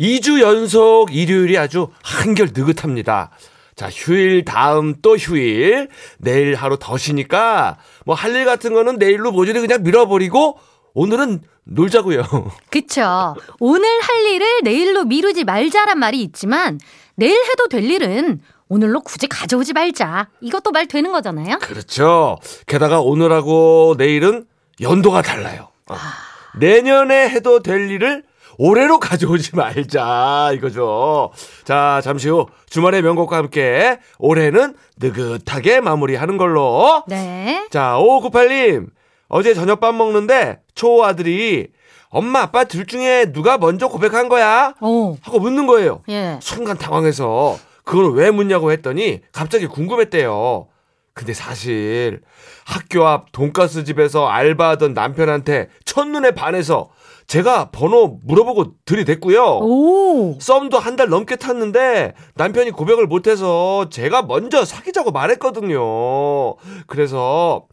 2주 연속 일요일이 아주 한결 느긋합니다. 자, 휴일 다음 또 휴일. 내일 하루 더 쉬니까 뭐 할 일 같은 거는 내일로 모조리 그냥 밀어버리고 오늘은 놀자고요. 그쵸. 오늘 할 일을 내일로 미루지 말자란 말이 있지만 내일 해도 될 일은 오늘로 굳이 가져오지 말자. 이것도 말 되는 거잖아요. 그렇죠. 게다가 오늘하고 내일은 연도가 달라요. 어. 내년에 해도 될 일을 올해로 가져오지 말자 이거죠. 자 잠시 후 주말의 명곡과 함께 올해는 느긋하게 마무리하는 걸로. 네. 자 5598님 어제 저녁밥 먹는데 초 아들이 엄마 아빠 둘 중에 누가 먼저 고백한 거야? 오. 하고 묻는 거예요. 예. 순간 당황해서 그걸 왜 묻냐고 했더니 갑자기 궁금했대요. 근데 사실 학교 앞 돈가스 집에서 알바하던 남편한테 첫눈에 반해서 제가 번호 물어보고 들이댔고요. 오. 썸도 한 달 넘게 탔는데 남편이 고백을 못해서 제가 먼저 사귀자고 말했거든요. 그래서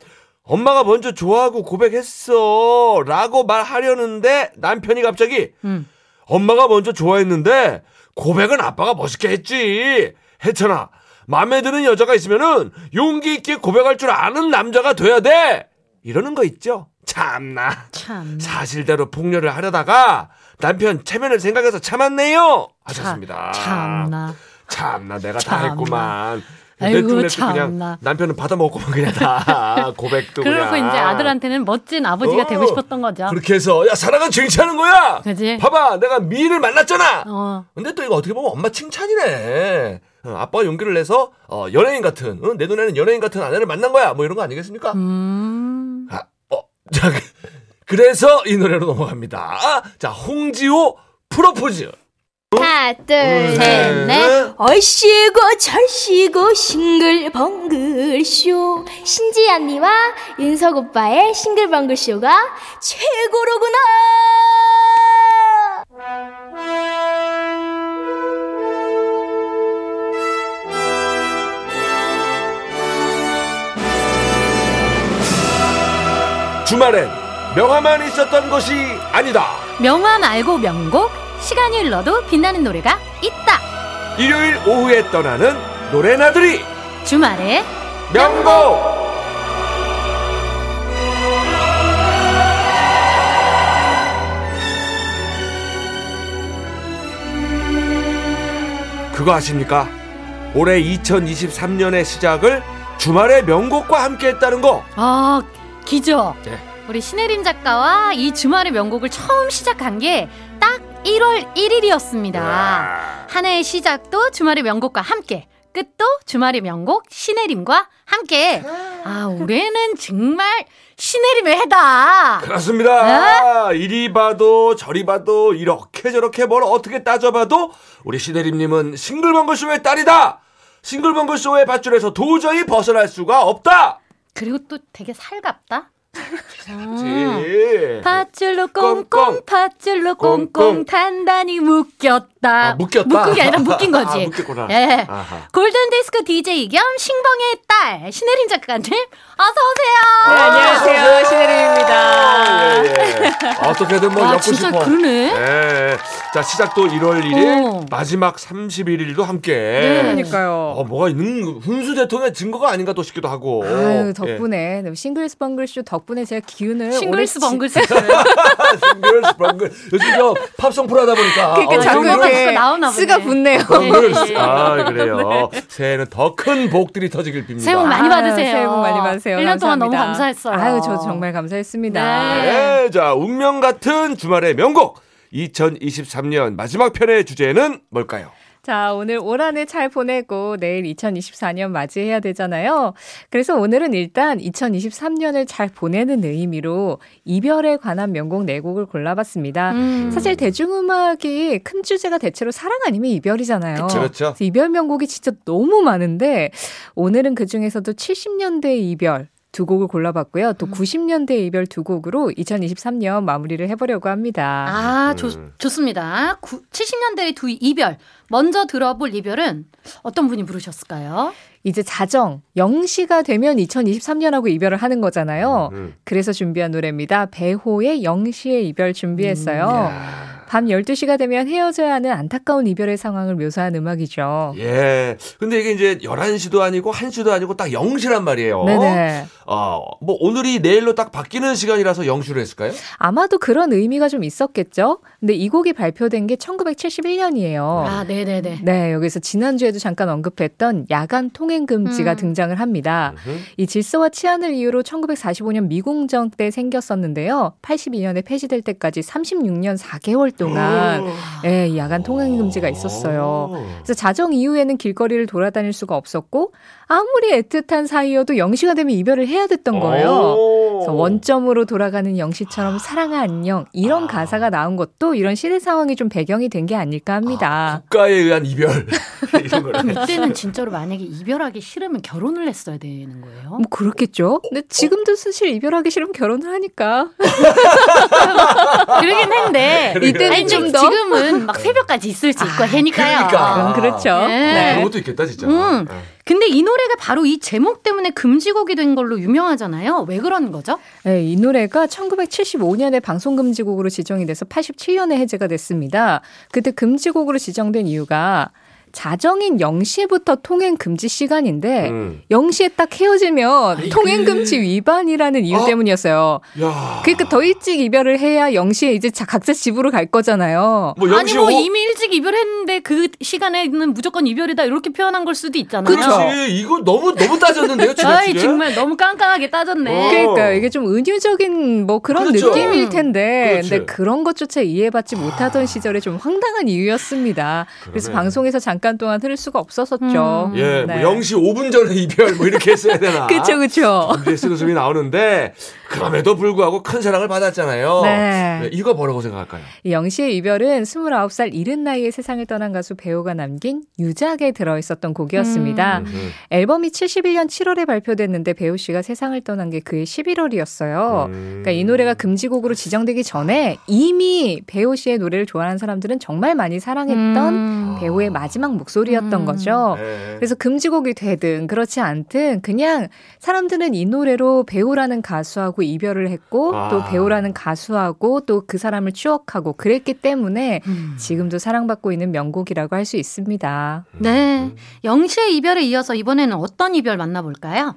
엄마가 먼저 좋아하고 고백했어 라고 말하려는데 남편이 갑자기 음. 엄마가 먼저 좋아했는데 고백은 아빠가 멋있게 했지. 했잖아. 마음에 드는 여자가 있으면은 용기 있게 고백할 줄 아는 남자가 돼야 돼. 이러는 거 있죠. 참나. 참. 사실대로 폭로를 하려다가 남편 체면을 생각해서 참았네요. 하셨습니다. 참나. 참나 내가 참나. 다 했구만. 아이고, 참나. 남편은 받아먹고만 그냥 다 고백도 그러고 그냥. 이제 아들한테는 멋진 아버지가 어, 되고 싶었던 거죠. 그렇게 해서 야 사랑은 쟁취하는 거야. 그지? 봐봐 내가 미인을 만났잖아. 어. 근데 또 이거 어떻게 보면 엄마 칭찬이네. 어, 아빠가 용기를 내서 어, 연예인 같은 어, 내 눈에는 연예인 같은 아내를 만난 거야. 뭐 이런 거 아니겠습니까? 음. 자, 그- 그래서 이 노래로 넘어갑니다. 아, 자, 홍지호 프로포즈. 하나, 둘, 셋. 셋, 넷. 얼씨구 절씨구 싱글벙글 쇼 신지 언니와 윤석 오빠의 싱글벙글 쇼가 최고로구나. 주말엔 명화만 있었던 것이 아니다. 명화 말고 명곡. 시간이 흘러도 빛나는 노래가 있다. 일요일 오후에 떠나는 노래나들이 주말에 명곡. 그거 아십니까? 올해 2023년의 시작을 주말의 명곡과 함께 했다는 거. 아 기죠. 네. 우리 신혜림 작가와 이 주말의 명곡을 처음 시작한 게 딱 1월 1일이었습니다. 한 해의 시작도 주말의 명곡과 함께, 끝도 주말의 명곡 신혜림과 함께. 아 올해는 정말 신혜림의 해다. 그렇습니다. 이리 봐도 저리 봐도 이렇게 저렇게 뭘 어떻게 따져봐도 우리 시대림님은 싱글벙글쇼의 딸이다. 싱글벙글쇼의 밧줄에서 도저히 벗어날 수가 없다. 그리고 또 되게 살갑다. 그렇지. 밧줄로 꽁꽁. 밧줄로 꽁꽁 꽁꽁. 단단히 묶였다. 아, 묶였다. 묶은 게 아니라 묶인 거지. 아, 묶였구나. 예. 아하. 골든 디스크 DJ 겸 신봉의 딸 신혜림 작가님 어서 오세요. 네, 안녕하세요. 신혜림입니다. 예, 예. 어떻게든 뭐 아, 엮고 진짜 싶어. 그러네. 예. 자 시작도 1월 1일 오. 마지막 31일도 함께. 네. 그러니까요. 어, 뭐가 있는 운수 대통의 증거가 아닌가 또 싶기도 하고. 아유 예. 덕분에 싱글스 벙글쇼 덕분에 제가 기운을 싱글스 벙글스. 싱글스 벙글. 요즘 저 팝송 프로 하다 보니까. 그러니까 어, 자꾸 자꾸 나오나 보네. 스가 붙네요. 벙글스. 네. 아, 그래요. 새해는 더 큰 복들이 터지길 빕니다. 새해 복 많이 아유, 받으세요. 새해 복 많이 받으세요. 1년 동안 너무 감사합니다. 감사했어요. 아유, 저 정말 감사했습니다. 네. 네, 자, 운명 같은 주말의 명곡. 2023년 마지막 편의 주제는 뭘까요? 자, 오늘 올 한 해 잘 보내고 내일 2024년 맞이해야 되잖아요. 그래서 오늘은 일단 2023년을 잘 보내는 의미로 이별에 관한 명곡 네 곡을 골라봤습니다. 음. 사실 대중음악이 큰 주제가 대체로 사랑 아니면 이별이잖아요. 그래서 이별 명곡이 진짜 너무 많은데 오늘은 그 중에서도 70년대 이별 두 곡을 골라봤고요. 음. 또 90년대 이별 두 곡으로 2023년 마무리를 해보려고 합니다. 아, 좋, 음. 좋습니다. 구, 70년대의 두 이별. 먼저 들어볼 이별은 어떤 분이 부르셨을까요? 이제 자정 0시가 되면 2023년하고 이별을 하는 거잖아요. 음. 그래서 준비한 노래입니다. 배호의 0시의 이별 준비했어요. 야. 밤 12시가 되면 헤어져야 하는 안타까운 이별의 상황을 묘사한 음악이죠. 예. 근데 이게 이제 11시도 아니고 1시도 아니고 딱 0시란 말이에요. 네네. 어, 뭐 오늘이 내일로 딱 바뀌는 시간이라서 0시로 했을까요? 아마도 그런 의미가 좀 있었겠죠? 근데 이 곡이 발표된 게 1971년이에요. 아, 네네네. 네, 여기서 지난주에도 잠깐 언급했던 야간 통행 금지가 음. 등장을 합니다. 음흠. 이 질서와 치안을 이유로 1945년 미공정 때 생겼었는데요. 82년에 폐지될 때까지 36년 4개월 동안 예, 이 야간 통행 금지가 있었어요. 그래서 자정 이후에는 길거리를 돌아다닐 수가 없었고 아무리 애틋한 사이여도 영시가 되면 이별을 해야 됐던 거예요. 그래서 원점으로 돌아가는 영시처럼 사랑아 안녕 이런 가사가 나온 것도 이런 시대 상황이 좀 배경이 된 게 아닐까 합니다. 국가에 의한 이별 이런 거를. 이때는 진짜로 만약에 이별하기 싫으면 결혼을 했어야 되는 거예요. 뭐 그렇겠죠. 근데 지금도 사실 이별하기 싫으면 결혼을 하니까. 그러긴 한데 이때 는 아니, 좀 더? 지금은 막 새벽까지 있을 수 있고 하니까요. 그러니까. 그건 그렇죠. 네. 네. 그런 것도 있겠다 진짜. 음. 예. 근데 이 노래가 바로 이 제목 때문에 금지곡이 된 걸로 유명하잖아요. 왜 그런 거죠? 네, 이 노래가 1975년에 방송 금지곡으로 지정이 돼서 87년에 해제가 됐습니다. 그때 금지곡으로 지정된 이유가 자정인 0시부터 통행 금지 시간인데 음. 0시에 딱 헤어지면 아이, 통행 그- 금지 위반이라는 이유 어? 때문이었어요. 야. 그러니까 더 일찍 이별을 해야 0시에 이제 자- 각자 집으로 갈 거잖아요. 뭐 아니 0시 뭐5 이미 일찍 이별했는데 그 시간에는 무조건 이별이다 이렇게 표현한 걸 수도 있잖아요. 그쵸. 그렇지. 이거 너무 너무 따졌는데요, 아이. 정말 너무 깡깡하게 따졌네. 어. 그러니까 이게 좀 은유적인 뭐 그런 그렇죠. 느낌일 텐데 그렇지. 근데 그런 것조차 이해받지 못하던 시절에 좀 황당한 이유였습니다. 그래서 그러네. 방송에서 잠깐 동안 들을 수가 없었었죠. 음. 예, 네. 뭐 0시 5분 전에 이별 뭐 이렇게 했어야 되나. 그쵸 그쵸. 이제 쓰는 숨이 나오는데 그럼에도 불구하고 큰 사랑을 받았잖아요. 네. 이거 뭐라고 생각할까요? 이 영시의 이별은 29살 이른 나이에 세상을 떠난 가수 배우가 남긴 유작에 들어있었던 곡이었습니다. 음. 앨범이 71년 7월에 발표됐는데 배우 씨가 세상을 떠난 게 그해 11월이었어요. 음. 그러니까 이 노래가 금지곡으로 지정되기 전에 이미 배우 씨의 노래를 좋아하는 사람들은 정말 많이 사랑했던 음. 배우의 마지막 목소리였던 음. 거죠. 네. 그래서 금지곡이 되든 그렇지 않든 그냥 사람들은 이 노래로 배우라는 가수하고 이별을 했고 아. 또 배우라는 가수하고 또 그 사람을 추억하고 그랬기 때문에 음. 지금도 사랑받고 있는 명곡이라고 할 수 있습니다. 네. 영시의 이별에 이어서 이번에는 어떤 이별 만나볼까요?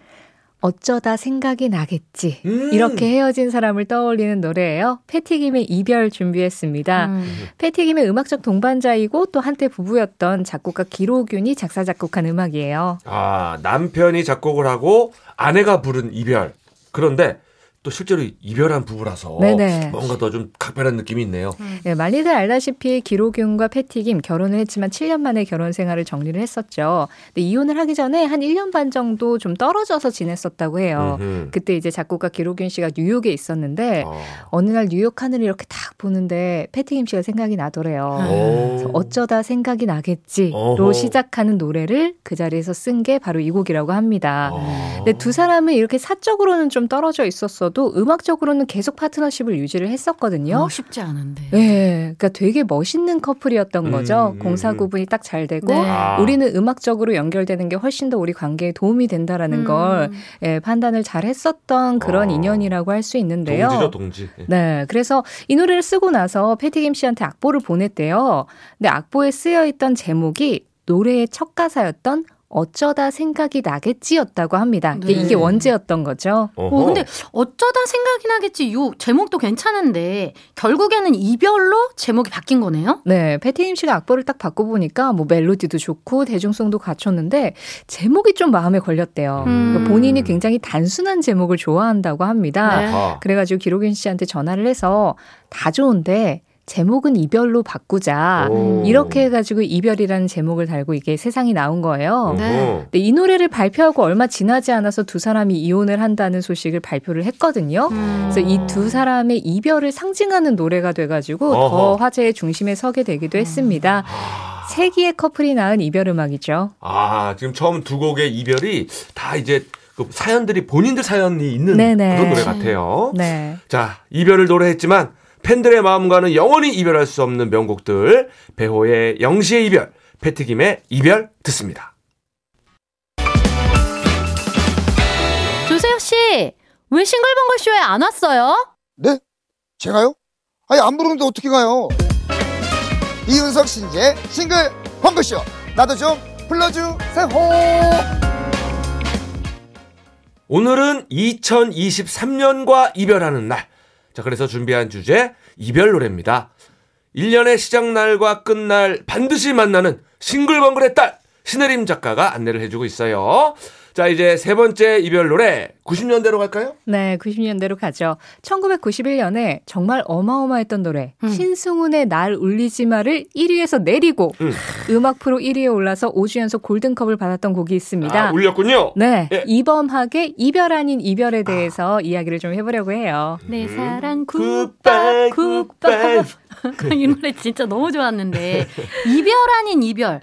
어쩌다 생각이 나겠지. 음. 이렇게 헤어진 사람을 떠올리는 노래예요. 패티김의 이별 준비했습니다. 음. 패티김의 음악적 동반자이고 또 한때 부부였던 작곡가 기로균이 작사 작곡한 음악이에요. 아, 남편이 작곡을 하고 아내가 부른 이별. 그런데 또 실제로 이별한 부부라서 네네. 뭔가 더 좀 각별한 느낌이 있네요. 네, 많이들 알다시피 기로균과 패티김 결혼을 했지만 7년 만에 결혼 생활을 정리를 했었죠. 근데 이혼을 하기 전에 한 1년 반 정도 좀 떨어져서 지냈었다고 해요. 음흠. 그때 이제 작곡가 기로균 씨가 뉴욕에 있었는데 어. 어느 날 뉴욕 하늘을 이렇게 딱 보는데 패티김 씨가 생각이 나더래요. 그래서 오. 어쩌다 생각이 나겠지로 어허. 시작하는 노래를 그 자리에서 쓴 게 바로 이 곡이라고 합니다. 어. 근데 두 사람은 이렇게 사적으로는 좀 떨어져 있었어 도 음악적으로는 계속 파트너십을 유지를 했었거든요. 어, 쉽지 않은데. 네, 그러니까 되게 멋있는 커플이었던 거죠. 음, 음, 공사 음. 구분이 딱 잘 되고 네. 아. 우리는 음악적으로 연결되는 게 훨씬 더 우리 관계에 도움이 된다라는 음. 걸 예, 판단을 잘 했었던 그런 어. 인연이라고 할 수 있는데요. 동지죠, 동지. 예. 네, 그래서 이 노래를 쓰고 나서 패티김 씨한테 악보를 보냈대요. 근데 악보에 쓰여 있던 제목이 노래의 첫 가사였던 어쩌다 생각이 나겠지였다고 합니다. 네. 이게 원제였던 거죠. 어허. 어, 근데 어쩌다 생각이 나겠지. 요 제목도 괜찮은데 결국에는 이별로 제목이 바뀐 거네요. 네, 패티김 씨가 악보를 딱 바꿔보니까 뭐 멜로디도 좋고 대중성도 갖췄는데 제목이 좀 마음에 걸렸대요. 음. 그러니까 본인이 굉장히 단순한 제목을 좋아한다고 합니다. 네. 그래가지고 기록윤 씨한테 전화를 해서 다 좋은데 제목은 이별로 바꾸자. 오. 이렇게 해가지고 이별이라는 제목을 달고 이게 세상이 나온 거예요. 네. 어허. 근데 이 노래를 발표하고 얼마 지나지 않아서 두 사람이 이혼을 한다는 소식을 발표를 했거든요. 음. 그래서 이 두 사람의 이별을 상징하는 노래가 돼가지고 더 어허. 화제의 중심에 서게 되기도 했습니다. 아. 세기의 커플이 낳은 이별 음악이죠. 아, 지금 처음 두 곡의 이별이 다 이제 그 사연들이 본인들 사연이 있는 네네. 그런 노래 같아요. 네. 자, 이별을 노래했지만 팬들의 마음과는 영원히 이별할 수 없는 명곡들 배호의 영시의 이별, 패티김의 이별 듣습니다. 조세혁 씨, 왜 싱글벙글 쇼에 안 왔어요? 네? 제가요? 아니 안 부르는데 어떻게 가요? 이윤석 신재 싱글 펑크쇼 나도 좀 불러주세요 오늘은 2023년과 이별하는 날. 자, 그래서 준비한 주제, 이별 노래입니다. 1년의 시작날과 끝날 반드시 만나는 싱글벙글의 딸, 신혜림 작가가 안내를 해주고 있어요. 자, 이제 세 번째 이별 노래, 90년대로 갈까요? 네, 90년대로 가죠. 1991년에 정말 어마어마했던 노래 음. 신승훈의 날 울리지 마를 1위에서 내리고 음. 음악 프로 1위에 올라서 5주 연속 골든컵을 받았던 곡이 있습니다. 아, 울렸군요. 네, 예. 이범학의 이별 아닌 이별에 대해서 이야기를 좀 해 보려고 해요. 내 사랑 굿바이 굿바이 이 노래 진짜 너무 좋았는데 이별 아닌 이별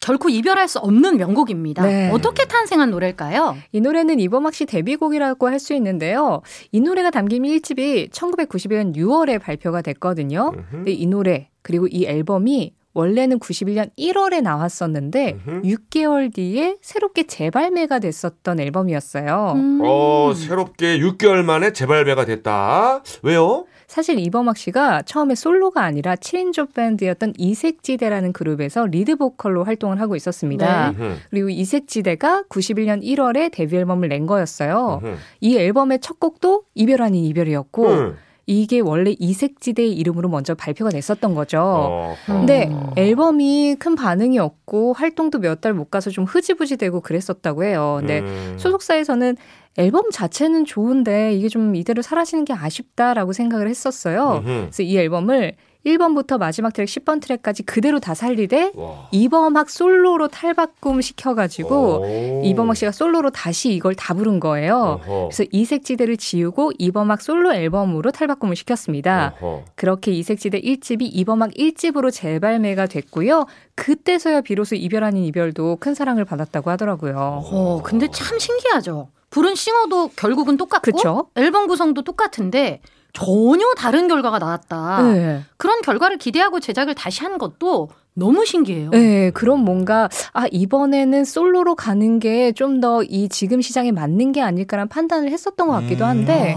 결코 이별할 수 없는 명곡입니다. 네. 어떻게 탄생한 노래일까요? 이 노래는 이범학 씨 데뷔곡이라고 할 수 있는데요. 이 노래가 담긴 1집이 1991년 6월에 발표가 됐거든요. 근데 이 노래 그리고 이 앨범이 원래는 91년 1월에 나왔었는데 음흠. 6개월 뒤에 새롭게 재발매가 됐었던 앨범이었어요. 음. 어, 새롭게 6개월 만에 재발매가 됐다. 왜요? 사실 이범학 씨가 처음에 솔로가 아니라 7인조 밴드였던 이색지대라는 그룹에서 리드 보컬로 활동을 하고 있었습니다. 네. 그리고 이색지대가 91년 1월에 데뷔 앨범을 낸 거였어요. 음흠. 이 앨범의 첫 곡도 이별 아닌 이별이었고 음. 이게 원래 이색지대의 이름으로 먼저 발표가 됐었던 거죠. 어허. 근데 앨범이 큰 반응이 없고 활동도 몇 달 못 가서 좀 흐지부지 되고 그랬었다고 해요. 근데 음. 소속사에서는 앨범 자체는 좋은데 이게 좀 이대로 사라지는 게 아쉽다라고 생각을 했었어요. 음흠. 그래서 이 앨범을 1번부터 마지막 트랙 10번 트랙까지 그대로 다 살리되 와. 이범학 솔로로 탈바꿈 시켜가지고 오. 이범학 씨가 솔로로 다시 이걸 다 부른 거예요. 어허. 그래서 이색지대를 지우고 이범학 솔로 앨범으로 탈바꿈을 시켰습니다. 어허. 그렇게 이색지대 1집이 이범학 1집으로 재발매가 됐고요. 그때서야 비로소 이별 아닌 이별도 큰 사랑을 받았다고 하더라고요. 어, 근데 참 신기하죠. 부른 싱어도 결국은 똑같고 그쵸? 앨범 구성도 똑같은데 전혀 다른 결과가 나왔다. 네. 그런 결과를 기대하고 제작을 다시 한 것도 너무 신기해요. 네, 그럼 뭔가 아 이번에는 솔로로 가는 게 좀 더 이 지금 시장에 맞는 게 아닐까라는 판단을 했었던 것 같기도 한데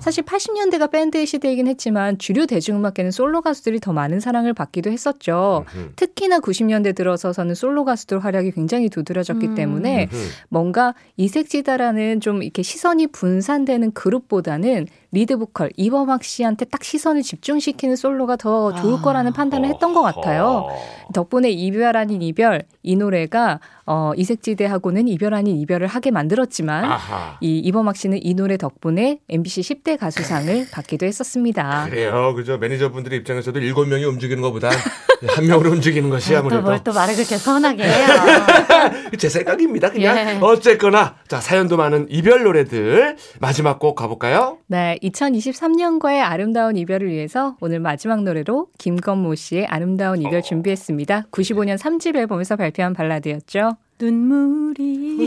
사실 80년대가 밴드의 시대이긴 했지만 주류 대중음악계는 솔로 가수들이 더 많은 사랑을 받기도 했었죠. 음흠. 특히나 90년대 들어서서는 솔로 가수들 활약이 굉장히 두드러졌기 음. 때문에 음흠. 뭔가 이색지다라는 좀 이렇게 시선이 분산되는 그룹보다는 리드 보컬 이범학 씨한테 딱 시선을 집중시키는 솔로가 더 좋을 아. 거라는 판단을 했던 것 같아요. 덕분에 이별 아닌 이별 이 노래가 어, 이색지대하고는 이별 아닌 이별을 하게 만들었지만 아하. 이 이범학 씨는 이 노래 덕분에 MBC 10대 가수상을 받기도 했었습니다. 그래요. 그죠. 매니저분들 입장에서도 일곱 명이 움직이는 것보다 한 명으로 움직이는 것이 아무래도 또뭘또 말을 그렇게 서운하게 해요. 제 생각입니다. 그냥 예. 어쨌거나 자 사연도 많은 이별 노래들 마지막 곡 가볼까요? 네, 2023년과의 아름다운 이별을 위해서 오늘 마지막 노래로 김건모 씨의 아름다운 이별 준비했습니다. 95년 3집 앨범에서 발표한 발라드였죠. 눈물이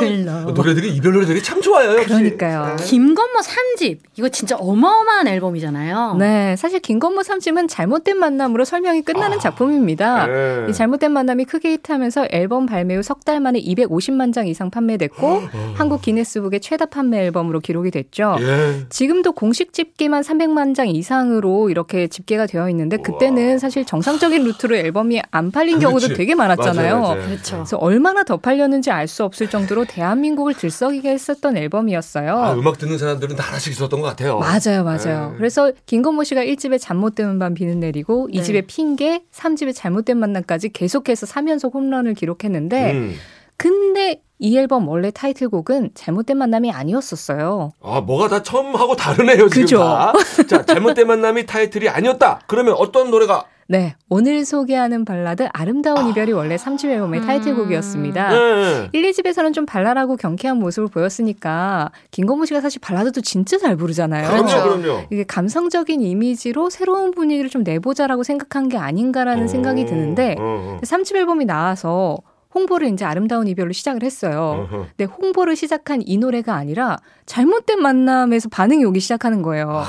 흘러. 노래들이 이별 노래들이 참 좋아요. 역시. 그러니까요. 김건모 3집 이거 진짜 어마어마한 앨범이잖아요. 네, 사실 김건모 3집은 잘못된 만남으로 설명이 끝나는 작품입니다. 네. 이 잘못된 만남이 크게 히트하면서 앨범 발매 후 석 달 만에 250만 장 이상 판매됐고 한국 기네스북의 최다 판매 앨범으로 기록이 됐죠. 예. 지금도 공식 집계만 300만 장 이상으로 이렇게 집계가 되어 있는데 그때는 사실 정상적인 루트로 앨범이 안 팔린 경우도 그렇지. 되게 많았잖아요. 맞아요, 맞아요. 그렇죠. 그래서 얼마나 더 팔렸는지 알 수 없을 정도로 대한민국을 들썩이게 했었던 앨범이었어요. 아, 음악 듣는 사람들은 다 하나씩 있었던 것 같아요. 맞아요, 맞아요. 네. 그래서 김건모 씨가 1집에 잠못되는 밤 비는 내리고 네. 2집에 핑계, 3집에 잘못된 만남까지 계속해서 3연속 홈런을 기록했는데 음. 근데 이 앨범 원래 타이틀곡은 잘못된 만남이 아니었었어요. 아, 뭐가 다 처음 하고 다르네요, 지금 그죠? 다. 자, 잘못된 만남이 타이틀이 아니었다. 그러면 어떤 노래가? 네, 오늘 소개하는 발라드 아름다운 이별이 원래 3집 앨범의 음. 타이틀곡이었습니다. 네. 1, 2집에서는 좀 발랄하고 경쾌한 모습을 보였으니까 김건모 씨가 사실 발라드도 진짜 잘 부르잖아요. 그럼요, 그렇죠. 그럼요. 이게 감성적인 이미지로 새로운 분위기를 좀 내보자라고 생각한 게 아닌가라는 생각이 드는데 어, 어. 3집 앨범이 나와서 홍보를 이제 아름다운 이별로 시작을 했어요. 어허. 근데 홍보를 시작한 이 노래가 아니라 잘못된 만남에서 반응이 오기 시작하는 거예요.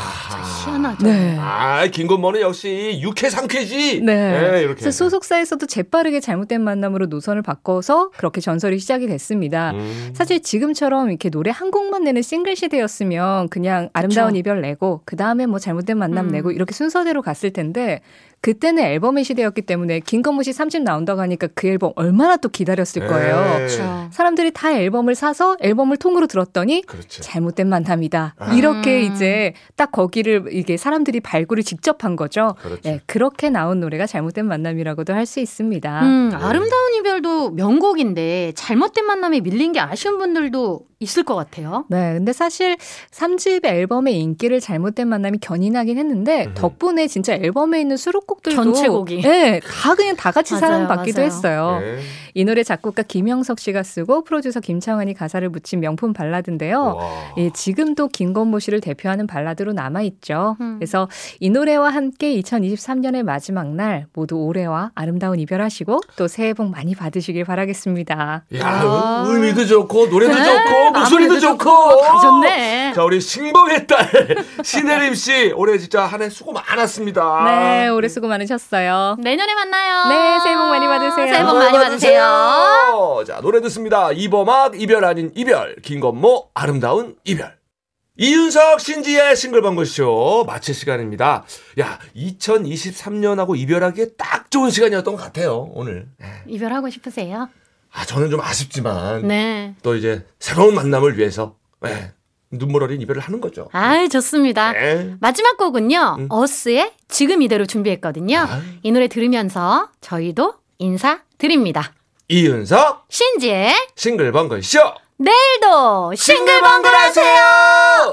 희한하죠. 네. 아, 김건모는 역시 육회 상쾌지. 네. 이렇게. 그래서 소속사에서도 재빠르게 잘못된 만남으로 노선을 바꿔서 그렇게 전설이 시작이 됐습니다. 음. 사실 지금처럼 이렇게 노래 한 곡만 내는 싱글 시대였으면 그냥 아름다운 그쵸. 이별 내고 그 다음에 뭐 잘못된 만남 음. 내고 이렇게 순서대로 갔을 텐데 그때는 앨범의 시대였기 때문에 김건모 씨 3집 나온다고 하니까 그 앨범 얼마나 또 기다렸을 거예요. 네. 그렇죠. 사람들이 다 앨범을 사서 앨범을 통으로 들었더니 그렇죠. 잘못된 만남이다. 아. 이렇게 음. 이제 딱 거기를 이게 사람들이 발굴을 직접 한 거죠. 그렇죠. 네, 그렇게 나온 노래가 잘못된 만남이라고도 할 수 있습니다. 음, 아름다운 이별도 명곡인데 잘못된 만남에 밀린 게 아쉬운 분들도 있을 것 같아요. 네, 근데 사실 3집 앨범의 인기를 잘못된 만남이 견인하긴 했는데 음. 덕분에 진짜 앨범에 있는 수록 곡들도 전체곡이. 네, 다 그냥 다 같이 맞아요, 사랑받기도 맞아요. 했어요. 네. 이 노래 작곡가 김영석 씨가 쓰고 프로듀서 김창완이 가사를 붙인 명품 발라드인데요. 와. 예, 지금도 김건모 씨를 대표하는 발라드로 남아 있죠. 음. 그래서 이 노래와 함께 2023년의 마지막 날 모두 올해와 아름다운 이별하시고 또 새해 복 많이 받으시길 바라겠습니다. 야, 아. 의미도 좋고 노래도 네, 좋고 목소리도 좋고 다 좋네. 자, 우리 신봉의 딸 신혜림 씨 올해 진짜 한 해 수고 많았습니다. 네, 올해 수고 많으셨어요. 내년에 만나요. 네, 새해 복 많이 받으세요. 새해 복 많이 받으세요. 자, 노래 듣습니다. 이범학 이별 아닌 이별 김건모 아름다운 이별. 이윤석 신지의 싱글벙글쇼 마칠 시간입니다. 야, 2023년하고 이별하기에 딱 좋은 시간이었던 것 같아요, 오늘. 네. 이별하고 싶으세요? 아, 저는 좀 아쉽지만 네. 또 이제 새로운 만남을 위해서 네, 눈물 어린 이별을 하는 거죠. 아이, 좋습니다. 네. 마지막 곡은요, 음. 어스의 지금 이대로 준비했거든요. 아. 이 노래 들으면서 저희도 인사드립니다. 이윤석 신지의 싱글벙글 쇼 내일도 싱글벙글! 하세요.